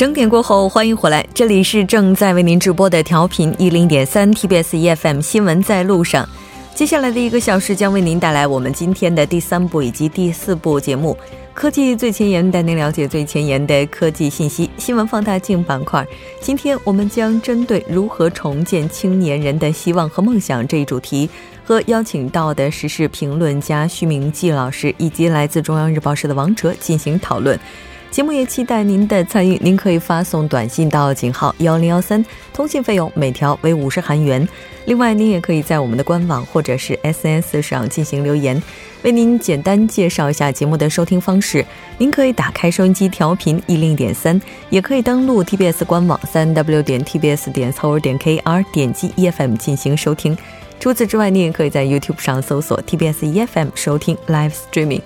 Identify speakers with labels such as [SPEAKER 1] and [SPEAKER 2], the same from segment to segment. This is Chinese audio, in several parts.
[SPEAKER 1] 整点过后，欢迎回来，这里是正在为您直播的调频一零点三 TBS EFM 新闻在路上。接下来的一个小时将为您带来我们今天的第三部以及第四部节目《科技最前沿》，带您了解最前沿的科技信息。新闻放大镜板块，今天我们将针对如何重建青年人的希望和梦想这一主题，和邀请到的时事评论家徐明季老师以及来自中央日报社的王哲进行讨论。节目也期待您的参与，您可以发送短信到井号幺零幺三，通信费用每条为五十韩元。另外，您也可以在我们的官网或者是 SNS 上进行留言。为您简单介绍一下节目的收听方式：您可以打开收音机调频一零点三，也可以登录 TBS 官网三 w 点 tbs 点 c o 点 kr，点击 EFM 进行收听。除此之外，您也可以在 YouTube 上搜索 TBS EFM 收听 Live Streaming。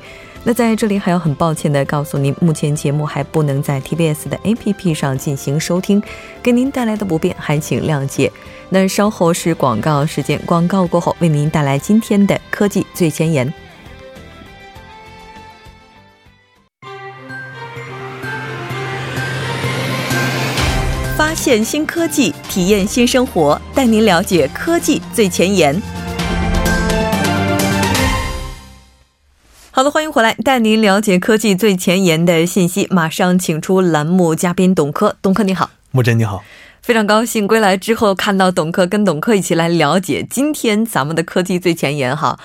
[SPEAKER 1] 那在这里还要很抱歉的告诉您，目前节目还不能在 TBS 的 APP 上进行收听，给您带来的不便还请谅解。那稍后是广告时间，广告过后为您带来今天的科技最前沿。发现新科技，体验新生活，带您了解科技最前沿。好的，欢迎回来，带您了解科技最前沿的信息。马上请出栏目嘉宾董科，董科你好，
[SPEAKER 2] 木真你好，
[SPEAKER 1] 非常高兴归来之后看到董科，跟董科一起来了解今天咱们的科技最前沿哈。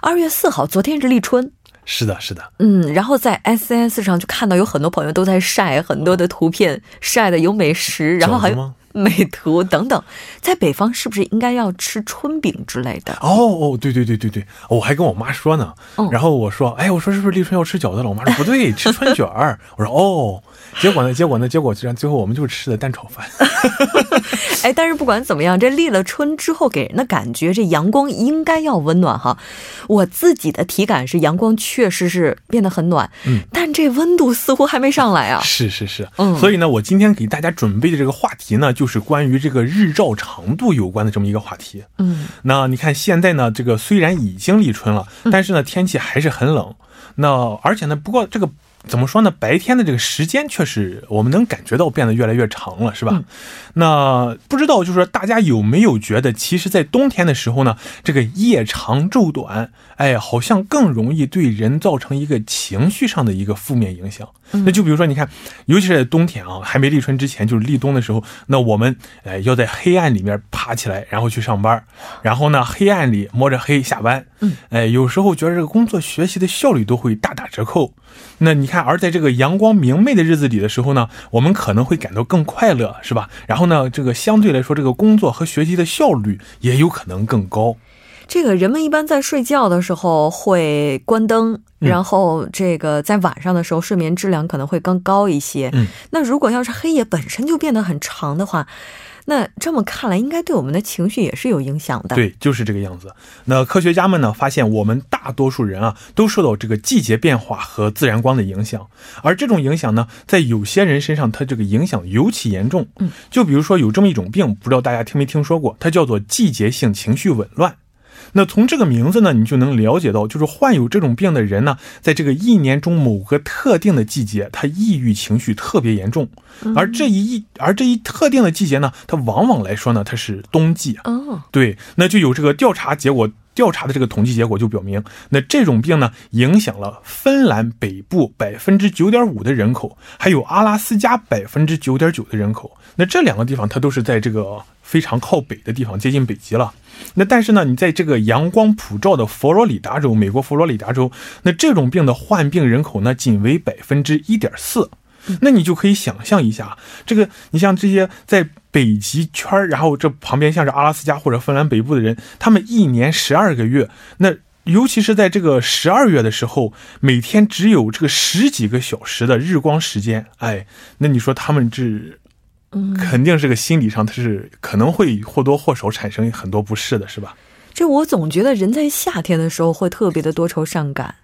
[SPEAKER 1] 二月四号，昨天是立春，
[SPEAKER 2] 是的，是的，
[SPEAKER 1] 嗯，然后在 SNS 上就看到有很多朋友都在晒很多的图片，晒的有美食，然后还有。美图等等，在北方是不是应该要吃春饼之类的？
[SPEAKER 2] 哦哦，对对对对对，我还跟我妈说呢。然后我说，哎，我说是不是立春要吃饺子了？我妈说不对，吃春卷儿。我说哦。结果呢？结果呢？结果居然最后我们就吃的蛋炒饭。
[SPEAKER 1] 哎，但是不管怎么样，这立了春之后给人的感觉，这阳光应该要温暖哈。我自己的体感是阳光确实是变得很暖，嗯，但这温度似乎还没上来啊。
[SPEAKER 2] 是是是，嗯，所以呢，我今天给大家准备的这个话题呢，就是关于这个日照长度有关的这么一个话题。嗯，那你看现在呢，这个虽然已经立春了，但是呢，天气还是很冷。那而且呢，不过这个。怎么说呢？白天的这个时间确实，我们能感觉到变得越来越长了，是吧？那不知道就是说大家有没有觉得，其实，在冬天的时候呢，这个夜长昼短，哎，好像更容易对人造成一个情绪上的一个负面影响。那就比如说，你看，尤其是在冬天啊，还没立春之前，就是立冬的时候，那我们哎要在黑暗里面爬起来，然后去上班，然后呢，黑暗里摸着黑下班，嗯，哎，有时候觉得这个工作学习的效率都会大打折扣。那你看，而在这个阳光明媚的日子里的时候呢，我们可能会感到更快乐，是吧？然后呢，这个相对来说，这个工作和学习的效率也有可能更高。
[SPEAKER 1] 这个人们一般在睡觉的时候会关灯，然后这个在晚上的时候睡眠质量可能会更高一些。嗯，那如果要是黑夜本身就变得很长的话。那这么看来，应该对我们的情绪也是有影响的。
[SPEAKER 2] 对，就是这个样子。那科学家们呢，发现我们大多数人啊，都受到这个季节变化和自然光的影响，而这种影响呢，在有些人身上，它这个影响尤其严重。嗯，就比如说有这么一种病，不知道大家听没听说过，它叫做季节性情绪紊乱。那从这个名字呢，你就能了解到，就是患有这种病的人呢，在这个一年中某个特定的季节，他抑郁情绪特别严重，而这一一而这一特定的季节呢，它往往来说呢，它是冬季。哦，对，那就有这个调查结果，调查的这个统计结果就表明，那这种病呢，影响了芬兰北部百分之九点五的人口，还有阿拉斯加百分之九点九的人口。那这两个地方，它都是在这个非常靠北的地方，接近北极了。那但是呢，你在这个阳光普照的佛罗里达州，美国佛罗里达州，那这种病的患病人口呢，仅为百分之一点四。那你就可以想象一下，这个你像这些在北极圈然后这旁边像是阿拉斯加或者芬兰北部的人，他们一年十二个月，那尤其是在这个十二月的时候，每天只有这个十几个小时的日光时间，哎，那你说他们这。肯定是个心理上，他是可能会或多或少产生很多不适的，是吧？
[SPEAKER 1] 这我总觉得人在夏天的时候会特别的多愁善感，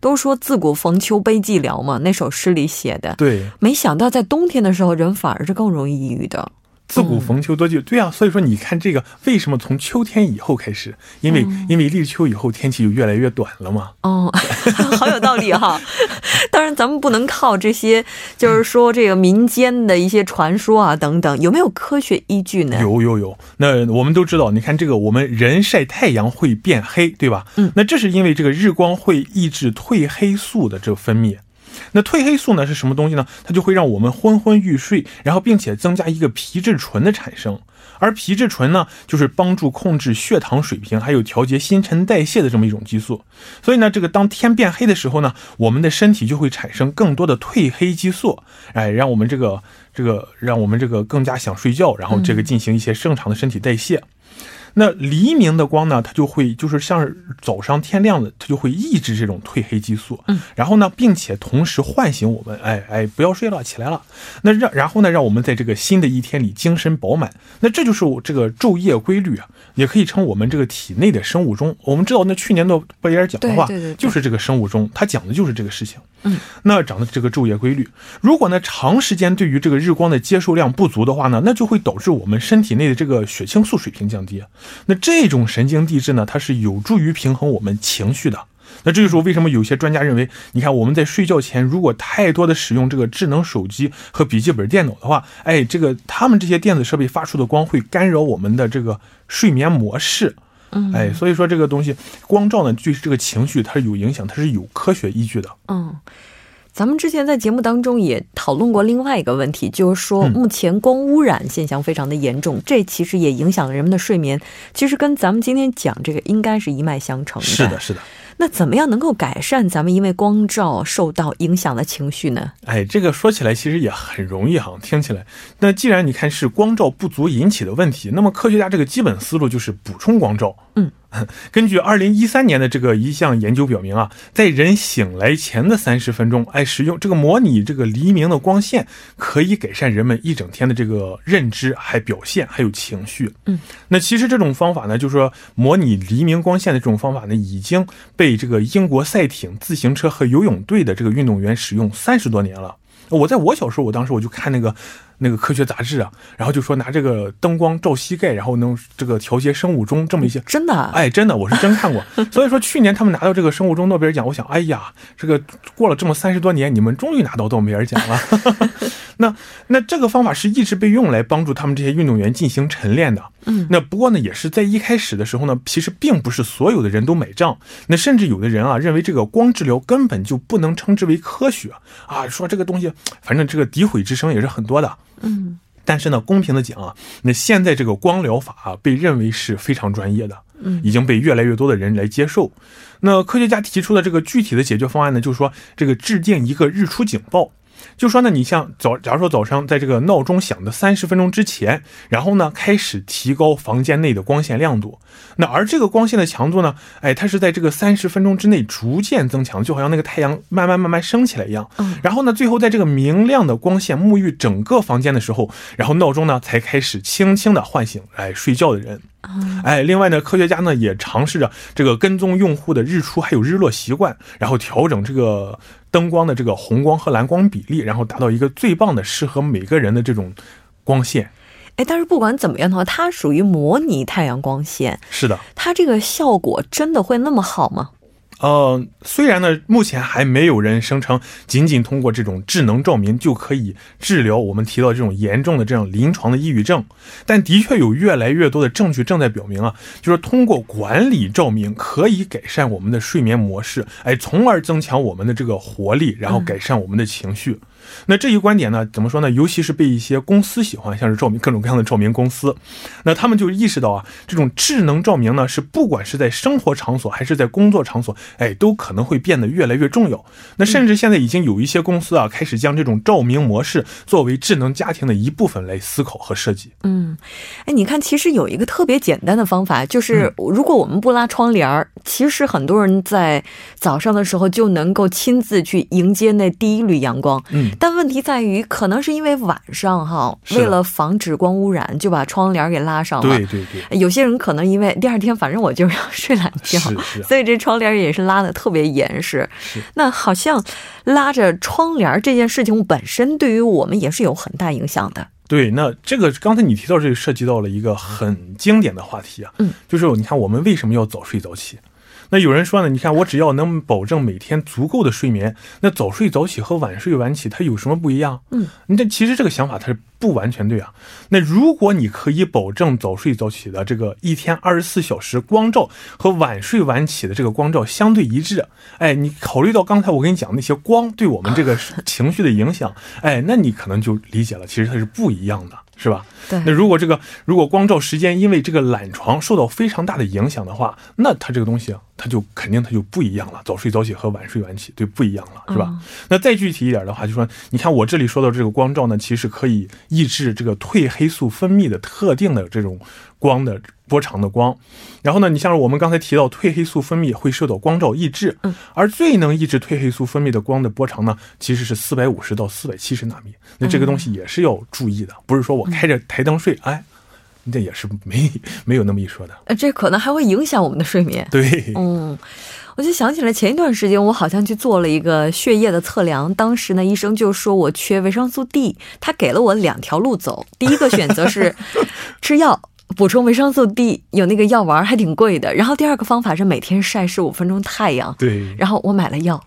[SPEAKER 1] 都说自古逢秋悲寂寥嘛，那首诗里写的。
[SPEAKER 2] 对，
[SPEAKER 1] 没想到在冬天的时候，人反而是更容易抑郁的。
[SPEAKER 2] 自古逢秋多寂，对啊，所以说你看这个为什么从秋天以后开始？因为因为立秋以后天气就越来越短了嘛。哦，
[SPEAKER 1] 好有道理哈。当然，咱们不能靠这些，就是说这个民间的一些传说啊等等，有没有科学依据呢？
[SPEAKER 2] 有有有。那我们都知道，你看这个，我们人晒太阳会变黑，对吧？
[SPEAKER 1] 嗯。
[SPEAKER 2] 那这是因为这个日光会抑制褪黑素的这个分泌。那褪黑素呢是什么东西呢？它就会让我们昏昏欲睡，然后并且增加一个皮质醇的产生。而皮质醇呢，就是帮助控制血糖水平，还有调节新陈代谢的这么一种激素。所以呢，这个当天变黑的时候呢，我们的身体就会产生更多的褪黑激素，哎，让我们这个这个让我们这个更加想睡觉，然后这个进行一些正常的身体代谢。那黎明的光呢，它就会就是像早上天亮了，它就会抑制这种褪黑激素，
[SPEAKER 1] 嗯，
[SPEAKER 2] 然后呢，并且同时唤醒我们，哎哎，不要睡了，起来了。那让然后呢，让我们在这个新的一天里精神饱满。那这就是我这个昼夜规律啊，也可以称我们这个体内的生物钟。我们知道，那去年诺贝尔奖的话，
[SPEAKER 1] 对对对，
[SPEAKER 2] 就是这个生物钟，它讲的就是这个事情。
[SPEAKER 1] 嗯，
[SPEAKER 2] 那讲的这个昼夜规律，如果呢长时间对于这个日光的接受量不足的话呢，那就会导致我们身体内的这个血清素水平降低。那这种神经递质呢，它是有助于平衡我们情绪的。那这就是为什么有些专家认为，你看我们在睡觉前如果太多的使用这个智能手机和笔记本电脑的话，哎，这个他们这些电子设备发出的光会干扰我们的这个睡眠模式。
[SPEAKER 1] 嗯，
[SPEAKER 2] 哎，所以说这个东西光照呢，对这个情绪它是有影响，它是有科学依据的。
[SPEAKER 1] 嗯。咱们之前在节目当中也讨论过另外一个问题，就是说目前光污染现象非常的严重，这其实也影响了人们的睡眠。其实跟咱们今天讲这个应该是一脉相承的。
[SPEAKER 2] 是的，是的。
[SPEAKER 1] 那怎么样能够改善咱们因为光照受到影响的情绪呢？
[SPEAKER 2] 哎，这个说起来其实也很容易哈，听起来。那既然你看是光照不足引起的问题，那么科学家这个基本思路就是补充光照。
[SPEAKER 1] 嗯。
[SPEAKER 2] 根据二零一三年的这个一项研究表明啊，在人醒来前的三十分钟，哎，使用这个模拟这个黎明的光线，可以改善人们一整天的这个认知、还表现还有情绪。
[SPEAKER 1] 嗯，
[SPEAKER 2] 那其实这种方法呢，就是说模拟黎明光线的这种方法呢，已经被这个英国赛艇、自行车和游泳队的这个运动员使用三十多年了。我在我小时候，我当时我就看那个。那个科学杂志啊，然后就说拿这个灯光照膝盖，然后能这个调节生物钟这么一些，
[SPEAKER 1] 真的？
[SPEAKER 2] 哎，真的，我是真看过。所以说去年他们拿到这个生物钟诺贝尔奖，我想，哎呀，这个过了这么三十多年，你们终于拿到诺贝尔奖了。那那这个方法是一直被用来帮助他们这些运动员进行晨练的。
[SPEAKER 1] 嗯，
[SPEAKER 2] 那不过呢，也是在一开始的时候呢，其实并不是所有的人都买账。那甚至有的人啊，认为这个光治疗根本就不能称之为科学啊，说这个东西，反正这个诋毁之声也是很多的。
[SPEAKER 1] 嗯，
[SPEAKER 2] 但是呢，公平的讲啊，那现在这个光疗法啊，被认为是非常专业的，
[SPEAKER 1] 嗯，
[SPEAKER 2] 已经被越来越多的人来接受。那科学家提出的这个具体的解决方案呢，就是说这个制定一个日出警报。就说呢，你像早，假如说早上在这个闹钟响的三十分钟之前，然后呢开始提高房间内的光线亮度，那而这个光线的强度呢，哎，它是在这个三十分钟之内逐渐增强，就好像那个太阳慢慢慢慢升起来一样。
[SPEAKER 1] 嗯，
[SPEAKER 2] 然后呢，最后在这个明亮的光线沐浴整个房间的时候，然后闹钟呢才开始轻轻的唤醒哎睡觉的人。哎，另外呢，科学家呢也尝试着这个跟踪用户的日出还有日落习惯，然后调整这个灯光的这个红光和蓝光比例，然后达到一个最棒的适合每个人的这种光线。
[SPEAKER 1] 哎，但是不管怎么样的话，它属于模拟太阳光线，
[SPEAKER 2] 是的，
[SPEAKER 1] 它这个效果真的会那么好吗？
[SPEAKER 2] 呃，虽然呢，目前还没有人声称仅仅通过这种智能照明就可以治疗我们提到这种严重的这样临床的抑郁症，但的确有越来越多的证据正在表明啊，就是通过管理照明可以改善我们的睡眠模式，哎，从而增强我们的这个活力，然后改善我们的情绪。那这一观点呢，怎么说呢？尤其是被一些公司喜欢，像是照明各种各样的照明公司，那他们就意识到啊，这种智能照明呢，是不管是在生活场所还是在工作场所，哎，都可能会变得越来越重要。那甚至现在已经有一些公司啊，开始将这种照明模式作为智能家庭的一部分来思考和设计。
[SPEAKER 1] 嗯，哎，你看，其实有一个特别简单的方法，就是如果我们不拉窗帘儿，其实很多人在早上的时候就能够亲自去迎接那第一缕阳光。
[SPEAKER 2] 嗯。
[SPEAKER 1] 但问题在于，可能是因为晚上哈，为了防止光污染，就把窗帘给拉上了。
[SPEAKER 2] 对对对。
[SPEAKER 1] 有些人可能因为第二天，反正我就是要睡懒觉，
[SPEAKER 2] 是是。
[SPEAKER 1] 所以这窗帘也是拉的特别严实。
[SPEAKER 2] 是。
[SPEAKER 1] 那好像拉着窗帘这件事情本身，对于我们也是有很大影响的。
[SPEAKER 2] 对，那这个刚才你提到这个，涉及到了一个很经典的话题啊。
[SPEAKER 1] 嗯。
[SPEAKER 2] 就是你看，我们为什么要早睡早起？那有人说呢，你看我只要能保证每天足够的睡眠，那早睡早起和晚睡晚起它有什么不一样？
[SPEAKER 1] 嗯，
[SPEAKER 2] 你这其实这个想法它是不完全对啊。那如果你可以保证早睡早起的这个一天二十四小时光照和晚睡晚起的这个光照相对一致，哎，你考虑到刚才我跟你讲那些光对我们这个情绪的影响，哎，那你可能就理解了，其实它是不一样的。是吧？
[SPEAKER 1] 对。
[SPEAKER 2] 那如果这个如果光照时间因为这个懒床受到非常大的影响的话，那它这个东西啊，它就肯定它就不一样了。早睡早起和晚睡晚起，对，不一样了，是吧？那再具体一点的话，就说你看我这里说到这个光照呢，其实可以抑制这个褪黑素分泌的特定的这种光的。波长的光，然后呢，你像我们刚才提到褪黑素分泌会受到光照抑制，
[SPEAKER 1] 嗯，
[SPEAKER 2] 而最能抑制褪黑素分泌的光的波长呢，其实是四百五十到四百七十纳米。那这个东西也是要注意的，不是说我开着台灯睡，哎，那也是没没有那么一说的。
[SPEAKER 1] 呃，这可能还会影响我们的睡眠。
[SPEAKER 2] 对，
[SPEAKER 1] 嗯，我就想起来前一段时间我好像去做了一个血液的测量，当时呢医生就说我缺维生素 D，他给了我两条路走，第一个选择是 吃药。补充维生素 D 有那个药丸还挺贵的，然后第二个方法是每天晒十五分钟太阳。
[SPEAKER 2] 对，
[SPEAKER 1] 然后我买了药。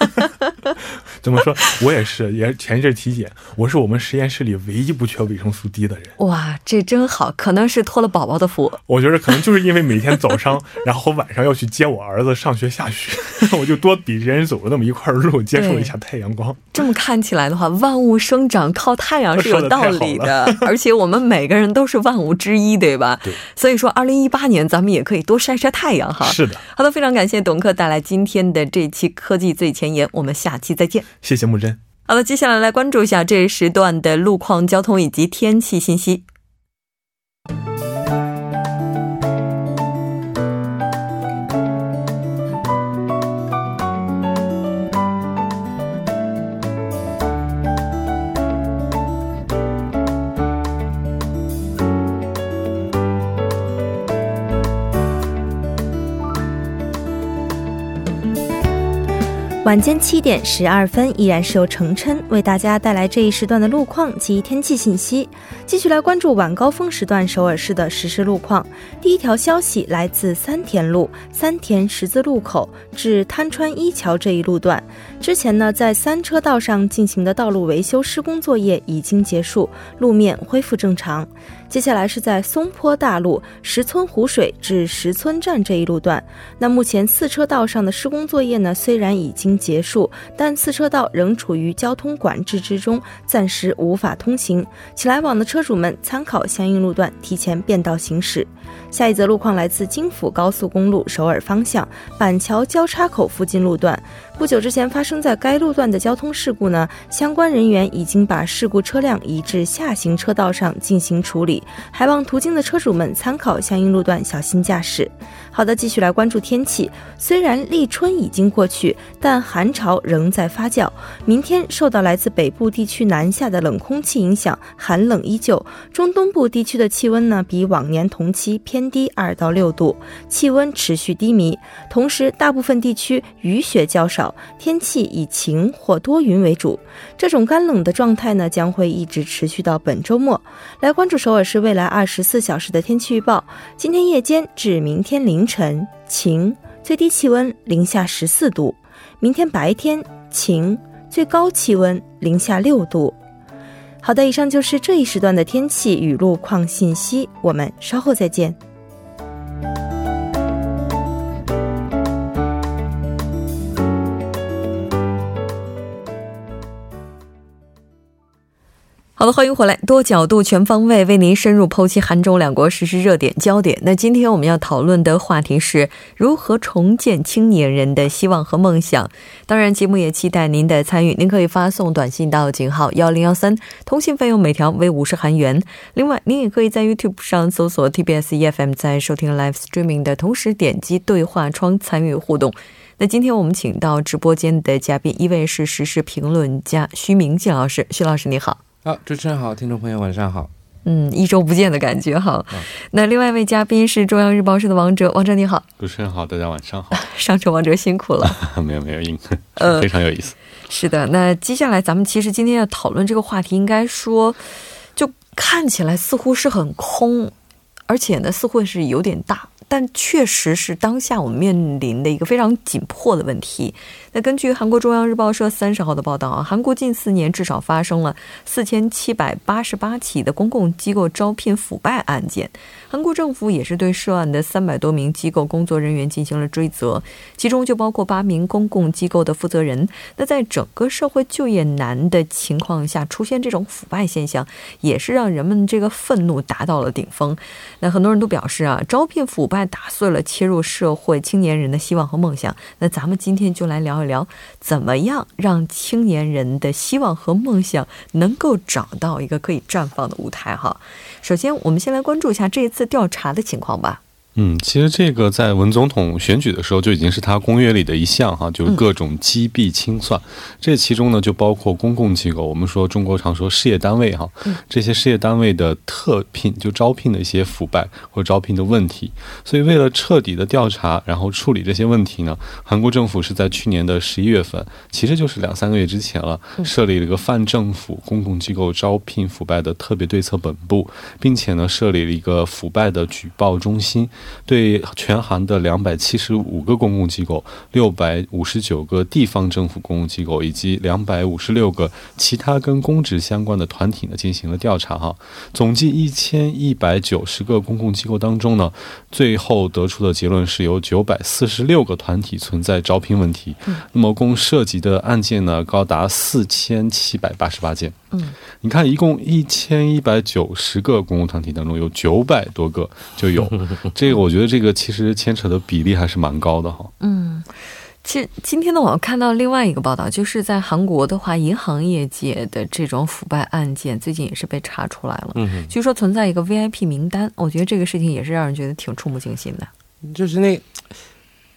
[SPEAKER 2] 怎么说？我也是，也前一阵体检，我是我们实验室里唯一不缺维生素 D 的人。
[SPEAKER 1] 哇，这真好，可能是托了宝宝的福。
[SPEAKER 2] 我觉得可能就是因为每天早上，然后晚上要去接我儿子上学下学，我就多比别人走了那么一块路，接受一下太阳光。
[SPEAKER 1] 这么看起来的话，万物生长靠太阳是有道理的，而且我们每个人都是万物之一，对吧？
[SPEAKER 2] 对。
[SPEAKER 1] 所以说，二零一八年咱们也可以多晒晒太阳哈。
[SPEAKER 2] 是的。
[SPEAKER 1] 好的，非常感谢董克带来今天的这期科技最前沿，我们下期再见。
[SPEAKER 2] 谢谢木真。
[SPEAKER 1] 好了，接下来来关注一下这一时段的路况、交通以及天气信息。
[SPEAKER 3] 晚间七点十二分，依然是由程琛为大家带来这一时段的路况及天气信息。继续来关注晚高峰时段首尔市的实时路况。第一条消息来自三田路三田十字路口至滩川一桥这一路段，之前呢在三车道上进行的道路维修施工作业已经结束，路面恢复正常。接下来是在松坡大路石村湖水至石村站这一路段，那目前四车道上的施工作业呢，虽然已经结束，但四车道仍处于交通管制之中，暂时无法通行，请来往的车主们参考相应路段提前变道行驶。下一则路况来自京釜高速公路首尔方向板桥交叉口附近路段。不久之前发生在该路段的交通事故呢，相关人员已经把事故车辆移至下行车道上进行处理，还望途经的车主们参考相应路段，小心驾驶。好的，继续来关注天气。虽然立春已经过去，但寒潮仍在发酵。明天受到来自北部地区南下的冷空气影响，寒冷依旧。中东部地区的气温呢，比往年同期偏低二到六度，气温持续低迷。同时，大部分地区雨雪较少。天气以晴或多云为主，这种干冷的状态呢将会一直持续到本周末。来关注首尔是未来二十四小时的天气预报：今天夜间至明天凌晨晴，最低气温零下十四度；明天白天晴，最高气温零下六度。好的，以上就是这一时段的天气与路况信息，我们稍后再见。
[SPEAKER 1] 欢迎回来，多角度、全方位为您深入剖析韩中两国实时热点焦点。那今天我们要讨论的话题是如何重建青年人的希望和梦想。当然，节目也期待您的参与，您可以发送短信到井号幺零幺三，通信费用每条为五十韩元。另外，您也可以在 YouTube 上搜索 TBS EFM，在收听 Live Streaming 的同时点击对话窗参与互动。那今天我们请到直播间的嘉宾，一位是时事评论家徐明静老师，徐老师你好。
[SPEAKER 4] 好，主持人好，听众朋友晚上好。
[SPEAKER 1] 嗯，一周不见的感觉哈。那另外一位嘉宾是中央日报社的王哲，王哲你好。
[SPEAKER 5] 主持人好，大家晚上好。
[SPEAKER 1] 上周王哲辛苦了。
[SPEAKER 5] 没 有没有，呃，非常有意思。
[SPEAKER 1] 是的，那接下来咱们其实今天要讨论这个话题，应该说，就看起来似乎是很空。而且呢，似乎是有点大。但确实是当下我们面临的一个非常紧迫的问题。那根据韩国中央日报社三十号的报道啊，韩国近四年至少发生了四千七百八十八起的公共机构招聘腐败案件。韩国政府也是对涉案的三百多名机构工作人员进行了追责，其中就包括八名公共机构的负责人。那在整个社会就业难的情况下，出现这种腐败现象，也是让人们这个愤怒达到了顶峰。那很多人都表示啊，招聘腐败打碎了切入社会青年人的希望和梦想。那咱们今天就来聊聊，怎么样让青年人的希望和梦想能够找到一个可以绽放的舞台哈。首先，我们先来关注一下这一次。调查的情况吧。
[SPEAKER 5] 嗯，其实这个在文总统选举的时候就已经是他公约里的一项哈，就是各种击毙清算。这其中呢，就包括公共机构，我们说中国常说事业单位哈，这些事业单位的特聘就招聘的一些腐败或招聘的问题。所以为了彻底的调查，然后处理这些问题呢，韩国政府是在去年的十一月份，其实就是两三个月之前了，设立了一个泛政府公共机构招聘腐败的特别对策本部，并且呢，设立了一个腐败的举报中心。对全韩的两百七十五个公共机构、六百五十九个地方政府公共机构以及两百五十六个其他跟公职相关的团体呢，进行了调查。哈，总计一千一百九十个公共机构当中呢，最后得出的结论是有九百四十六个团体存在招聘问题。那么，共涉及的案件呢，高达四千七百八十八件。嗯，你看，一共一千一百九十个公共团体当中，有九百多个就有 这个。我觉得这个其实牵扯的比例还是蛮高的哈。
[SPEAKER 1] 嗯，其实今天呢，我看到另外一个报道，就是在韩国的话，银行业界的这种腐败案件最近也是被查出来了。嗯，据说存在一个 VIP 名单，我觉得这个事情也是让人觉得挺触目惊心的。
[SPEAKER 4] 就是那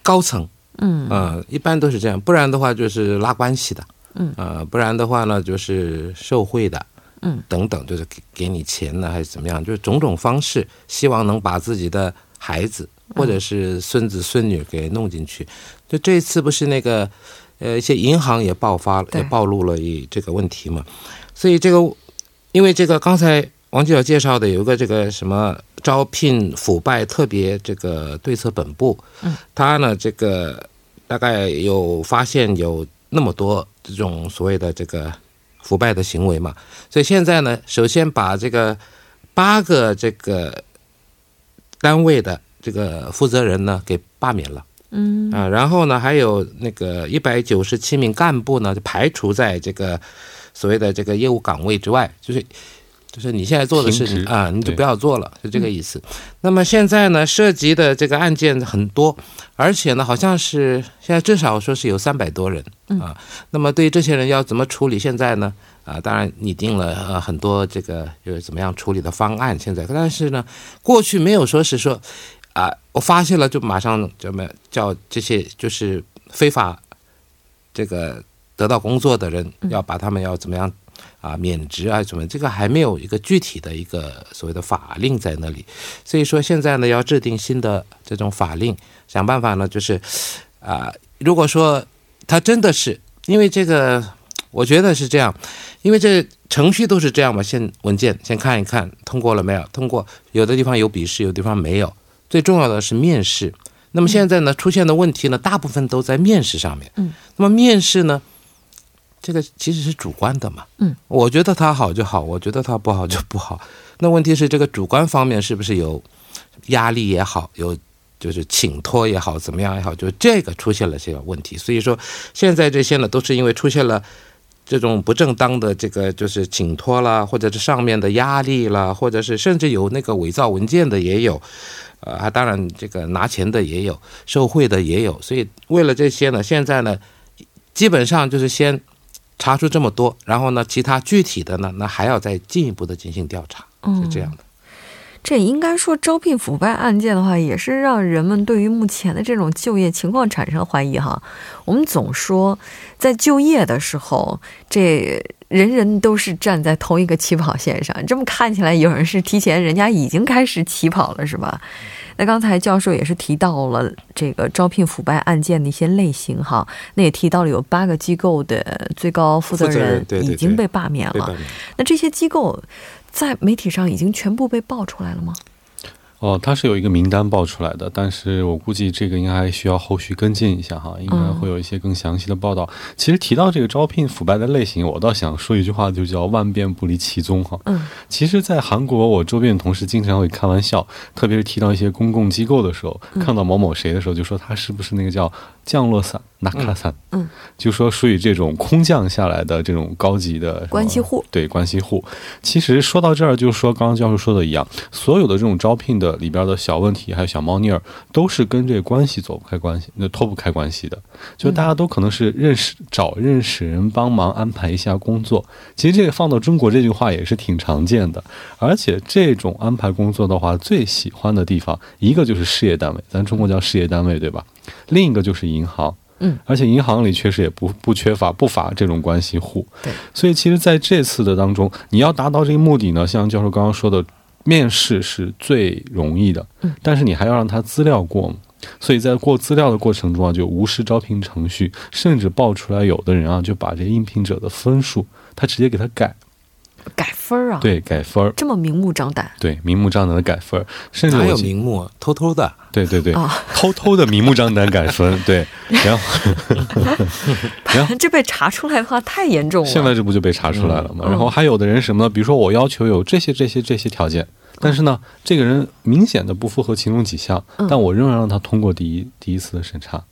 [SPEAKER 4] 高层，嗯呃，一般都是这样，不然的话就是拉关系的。嗯呃，不然的话呢，就是受贿的，嗯，等等，就是给给你钱呢，还是怎么样？就是种种方式，希望能把自己的孩子或者是孙子孙女给弄进去。就这次不是那个，呃，一些银行也爆发了，也暴露了一这个问题嘛。所以这个，因为这个刚才王记者介绍的有一个这个什么招聘腐败特别这个对策本部，嗯，他呢这个大概有发现有那么多。这种所谓的这个腐败的行为嘛，所以现在呢，首先把这个八个这个单位的这个负责人呢给罢免了，嗯啊，然后呢还有那个一百九十七名干部呢就排除在这个所谓的这个业务岗位之外，就是。就是你现在做的事情啊，你就不要做了，是这个意思。那么现在呢，涉及的这个案件很多，而且呢，好像是现在至少说是有三百多人啊。那么对于这些人要怎么处理？现在呢，啊，当然拟定了呃很多这个就是怎么样处理的方案。现在，但是呢，过去没有说是说啊，我发现了就马上怎么叫这些就是非法这个得到工作的人要把他们要怎么样？啊，免职啊，什么？这个还没有一个具体的一个所谓的法令在那里，所以说现在呢要制定新的这种法令，想办法呢就是，啊，如果说他真的是因为这个，我觉得是这样，因为这程序都是这样嘛，先文件先看一看通过了没有，通过有的地方有笔试，有地方没有，最重要的是面试。那么现在呢出现的问题呢，大部分都在面试上面。嗯，那么面试呢？这个其实是主观的嘛，嗯，我觉得他好就好，我觉得他不好就不好。那问题是这个主观方面是不是有压力也好，有就是请托也好，怎么样也好，就这个出现了这个问题。所以说现在这些呢，都是因为出现了这种不正当的这个就是请托啦，或者是上面的压力啦，或者是甚至有那个伪造文件的也有，呃，当然这个拿钱的也有，受贿的也有。所以为了这些呢，现在呢，基本上就是先。查出这么多，然后呢，其他具体的呢，那还要再进一步的进行调查，是这样的。
[SPEAKER 1] 这应该说招聘腐败案件的话，也是让人们对于目前的这种就业情况产生怀疑哈。我们总说，在就业的时候，这人人都是站在同一个起跑线上。这么看起来，有人是提前，人家已经开始起跑了，是吧？那刚才教授也是提到了这个招聘腐败案件的一些类型哈，那也提到了有八个机构的最高负责人已经被罢免了。那这些机构在媒体上已经全部被爆出来了吗？
[SPEAKER 5] 哦，他是有一个名单爆出来的，但是我估计这个应该需要后续跟进一下哈，应该会有一些更详细的报道。其实提到这个招聘腐败的类型，我倒想说一句话，就叫万变不离其宗哈。嗯，其实，在韩国，我周边的同事经常会开玩笑，特别是提到一些公共机构的时候，看到某某谁的时候，就说他是不是那个叫降落伞。纳卡伞，嗯，就说属于这种空降下来的这种高级的
[SPEAKER 1] 关系户，
[SPEAKER 5] 对关系户。其实说到这儿，就是说刚刚教授说的一样，所有的这种招聘的里边的小问题，还有小猫腻儿，都是跟这关系走不开关系，那脱不开关系的。就大家都可能是认识找认识人帮忙安排一下工作。其实这个放到中国这句话也是挺常见的。而且这种安排工作的话，最喜欢的地方一个就是事业单位，咱中国叫事业单位，对吧？另一个就是银行。嗯，而且银行里确实也不不缺乏不乏这种关系户，
[SPEAKER 1] 对，
[SPEAKER 5] 所以其实在这次的当中，你要达到这个目的呢，像教授刚刚说的，面试是最容易的，嗯，但是你还要让他资料过嘛，所以在过资料的过程中啊，就无视招聘程序，甚至爆出来有的人啊，就把这应聘者的分数，他直接给他改。
[SPEAKER 1] 改分儿啊？
[SPEAKER 5] 对，改分儿
[SPEAKER 1] 这么明目张胆？
[SPEAKER 5] 对，明目张胆的改分儿甚至
[SPEAKER 4] 还有明目，偷偷的。
[SPEAKER 5] 对对对，偷偷的明目张胆改分。对，然后，
[SPEAKER 1] 然后这被查出来的话太严重了。
[SPEAKER 5] 现在这不就被查出来了吗？然后还有的人什么呢？比如说我要求有这些这些这些条件，但是呢，这个人明显的不符合其中几项，但我仍然让他通过第一第一次的审查。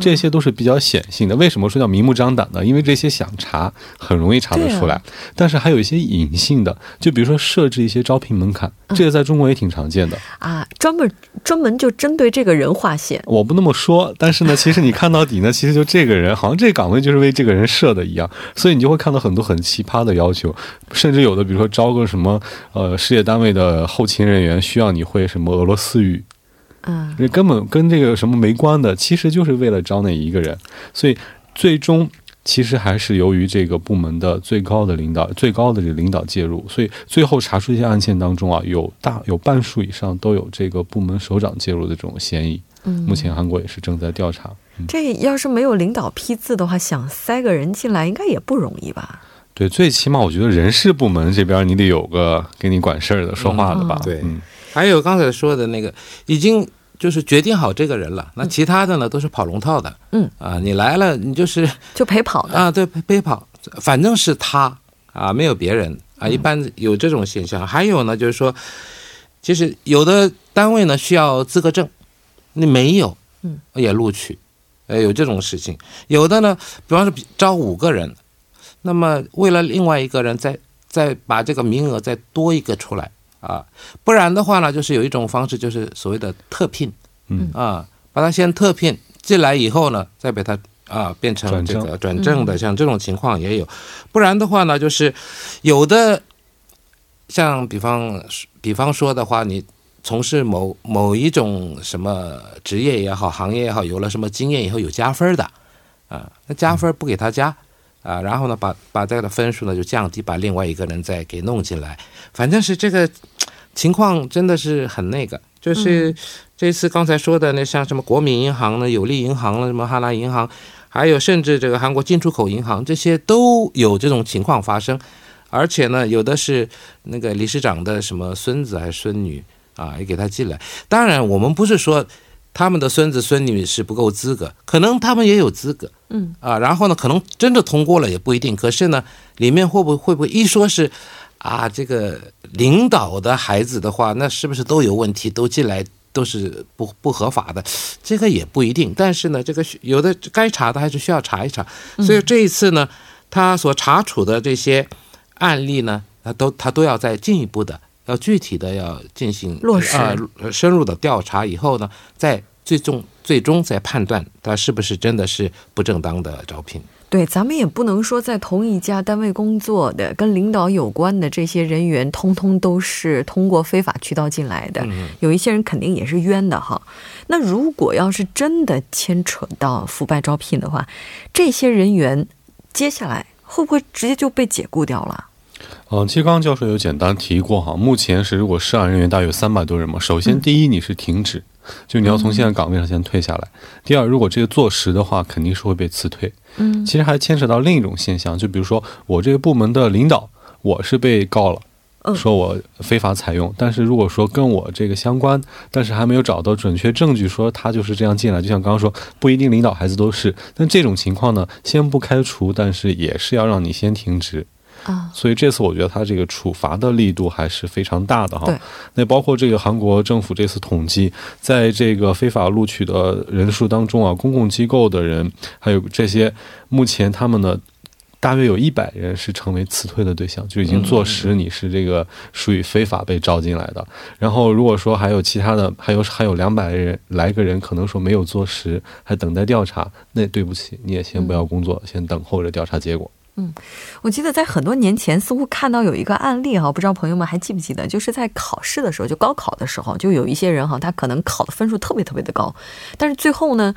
[SPEAKER 5] 这些都是比较显性的。为什么说叫明目张胆呢？因为这些想查很容易查得出来，但是还有一些隐性的，就比如说设置一些招聘门槛，这个在中国也挺常见的
[SPEAKER 1] 啊。专门专门就针对这个人划线。
[SPEAKER 5] 我不那么说，但是呢，其实你看到底呢，其实就这个人好像这岗位就是为这个人设的一样，所以你就会看到很多很奇葩的要求，甚至有的比如说招个什么呃事业单位的后勤人员，需要你会什么俄罗斯语。嗯，这根本跟这个什么没关的，其实就是为了招那一个人，所以最终其实还是由于这个部门的最高的领导、最高的这个领导介入，所以最后查出一些案件当中啊，有大有半数以上都有这个部门首长介入的这种嫌疑。嗯，目前韩国也是正在调查。
[SPEAKER 1] 这要是没有领导批字的话，想塞个人进来应该也不容易吧？
[SPEAKER 5] 对，最起码我觉得人事部门这边你得有个给你管事儿的、说话的吧？
[SPEAKER 4] 对，嗯。还有刚才说的那个，已经就是决定好这个人了，那其他的呢都是跑龙套的。嗯啊，你来了，你就是
[SPEAKER 1] 就陪跑
[SPEAKER 4] 啊，对，陪陪跑，反正是他啊，没有别人啊。一般有这种现象。还有呢，就是说，其实有的单位呢需要资格证，你没有，嗯，也录取，呃，有这种事情。有的呢，比方说招五个人，那么为了另外一个人再再把这个名额再多一个出来。啊，不然的话呢，就是有一种方式，就是所谓的特聘，嗯啊，把他先特聘进来以后呢，再把他啊变成这个转正的，像这种情况也有。不然的话呢，就是有的像比方比方说的话，你从事某某一种什么职业也好，行业也好，有了什么经验以后有加分的啊，那加分不给他加。啊，然后呢，把把这个的分数呢就降低，把另外一个人再给弄进来，反正是这个情况真的是很那个，就是这次刚才说的那像什么国民银行呢、有利银行了、什么哈拉银行，还有甚至这个韩国进出口银行，这些都有这种情况发生，而且呢，有的是那个理事长的什么孙子还是孙女啊，也给他进来。当然，我们不是说。他们的孙子孙女是不够资格，可能他们也有资格，嗯啊，然后呢，可能真的通过了也不一定。可是呢，里面会不会会不会一说是，啊，这个领导的孩子的话，那是不是都有问题，都进来都是不不合法的？这个也不一定。但是呢，这个有的该查的还是需要查一查。所以这一次呢，他所查处的这些案例呢，他都他都要再进一步的。要具体的要进行
[SPEAKER 1] 落实
[SPEAKER 4] 啊，深入的调查以后呢，再最终最终再判断他是不是真的是不正当的招聘。
[SPEAKER 1] 对，咱们也不能说在同一家单位工作的跟领导有关的这些人员，通通都是通过非法渠道进来的。有一些人肯定也是冤的哈。那如果要是真的牵扯到腐败招聘的话，这些人员接下来会不会直接就被解雇掉了？
[SPEAKER 5] 嗯，其实刚刚教授有简单提过哈，目前是如果涉案人员大约三百多人嘛。首先，第一你是停止，就你要从现在岗位上先退下来。第二，如果这个坐实的话，肯定是会被辞退。嗯，其实还牵扯到另一种现象，就比如说我这个部门的领导，我是被告了，说我非法采用。但是如果说跟我这个相关，但是还没有找到准确证据说他就是这样进来，就像刚刚说，不一定领导孩子都是。那这种情况呢，先不开除，但是也是要让你先停职。啊，所以这次我觉得他这个处罚的力度还是非常大的哈。对，那包括这个韩国政府这次统计，在这个非法录取的人数当中啊，公共机构的人还有这些，目前他们呢，大约有一百人是成为辞退的对象，就已经坐实你是这个属于非法被招进来的。然后如果说还有其他的，还有还有两百人来个人可能说没有坐实，还等待调查，那对不起，你也先不要工作，先等候着调查结果。
[SPEAKER 1] 嗯，我记得在很多年前，似乎看到有一个案例哈，不知道朋友们还记不记得？就是在考试的时候，就高考的时候，就有一些人哈，他可能考的分数特别特别的高，但是最后呢，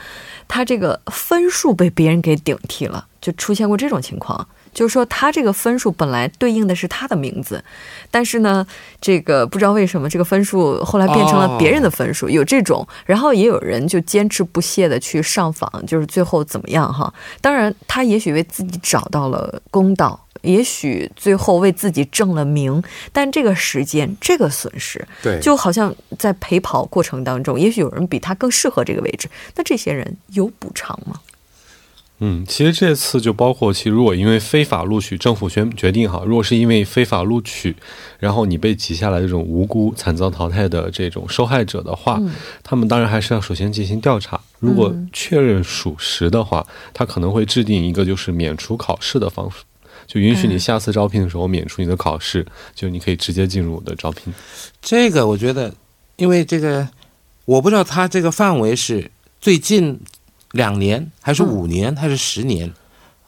[SPEAKER 1] 他这个分数被别人给顶替了，就出现过这种情况。就是说，他这个分数本来对应的是他的名字，但是呢，这个不知道为什么这个分数后来变成了别人的分数，有这种，然后也有人就坚持不懈的去上访，就是最后怎么样哈？当然，他也许为自己找到了公道，也许最后为自己挣了名，但这个时间，这个损失，对，就好像在陪跑过程当中，也许有人比他更适合这个位置，那这些人有补偿吗？
[SPEAKER 5] 嗯，其实这次就包括，其实如果因为非法录取，政府决决定哈，如果是因为非法录取，然后你被挤下来这种无辜惨遭淘汰的这种受害者的话，他们当然还是要首先进行调查。如果确认属实的话，他可能会制定一个就是免除考试的方式，就允许你下次招聘的时候免除你的考试，就你可以直接进入我的招聘。
[SPEAKER 4] 这个我觉得，因为这个我不知道他这个范围是最近。两年还是五年还是十年，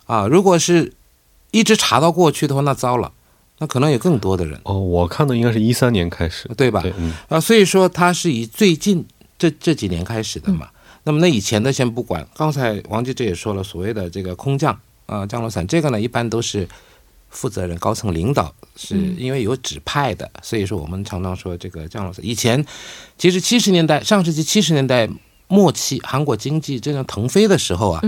[SPEAKER 4] 啊，如果是一直查到过去的话，那糟了，那可能有更多的人。
[SPEAKER 5] 哦，我看的应该是一三年开始，
[SPEAKER 4] 对吧？嗯。啊，所以说它是以最近这这几年开始的嘛。那么那以前的先不管。刚才王记者也说了，所谓的这个空降啊，降落伞，这个呢一般都是负责人、高层领导是因为有指派的，所以说我们常常说这个降落伞。以前其实七十年代，上世纪七十年代。末期韩国经济真正腾飞的时候啊，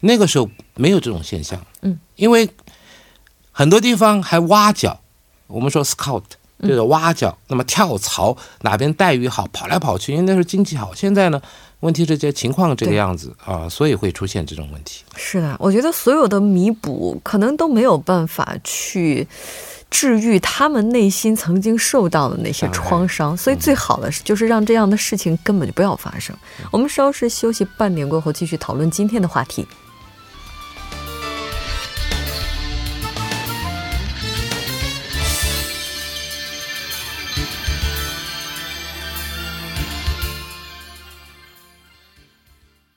[SPEAKER 4] 那个时候没有这种现象，嗯，因为很多地方还挖角，我们说 scout 就是挖角，那么跳槽哪边待遇好，跑来跑去，因为那时候经济好。现在呢，问题是这情况这个样子啊，所以会出现这种问题。
[SPEAKER 1] 是的，我觉得所有的弥补可能都没有办法去。治愈他们内心曾经受到的那些创伤，所以最好的是就是让这样的事情根本就不要发生。我们稍事休息半点过后，继续讨论今天的话题。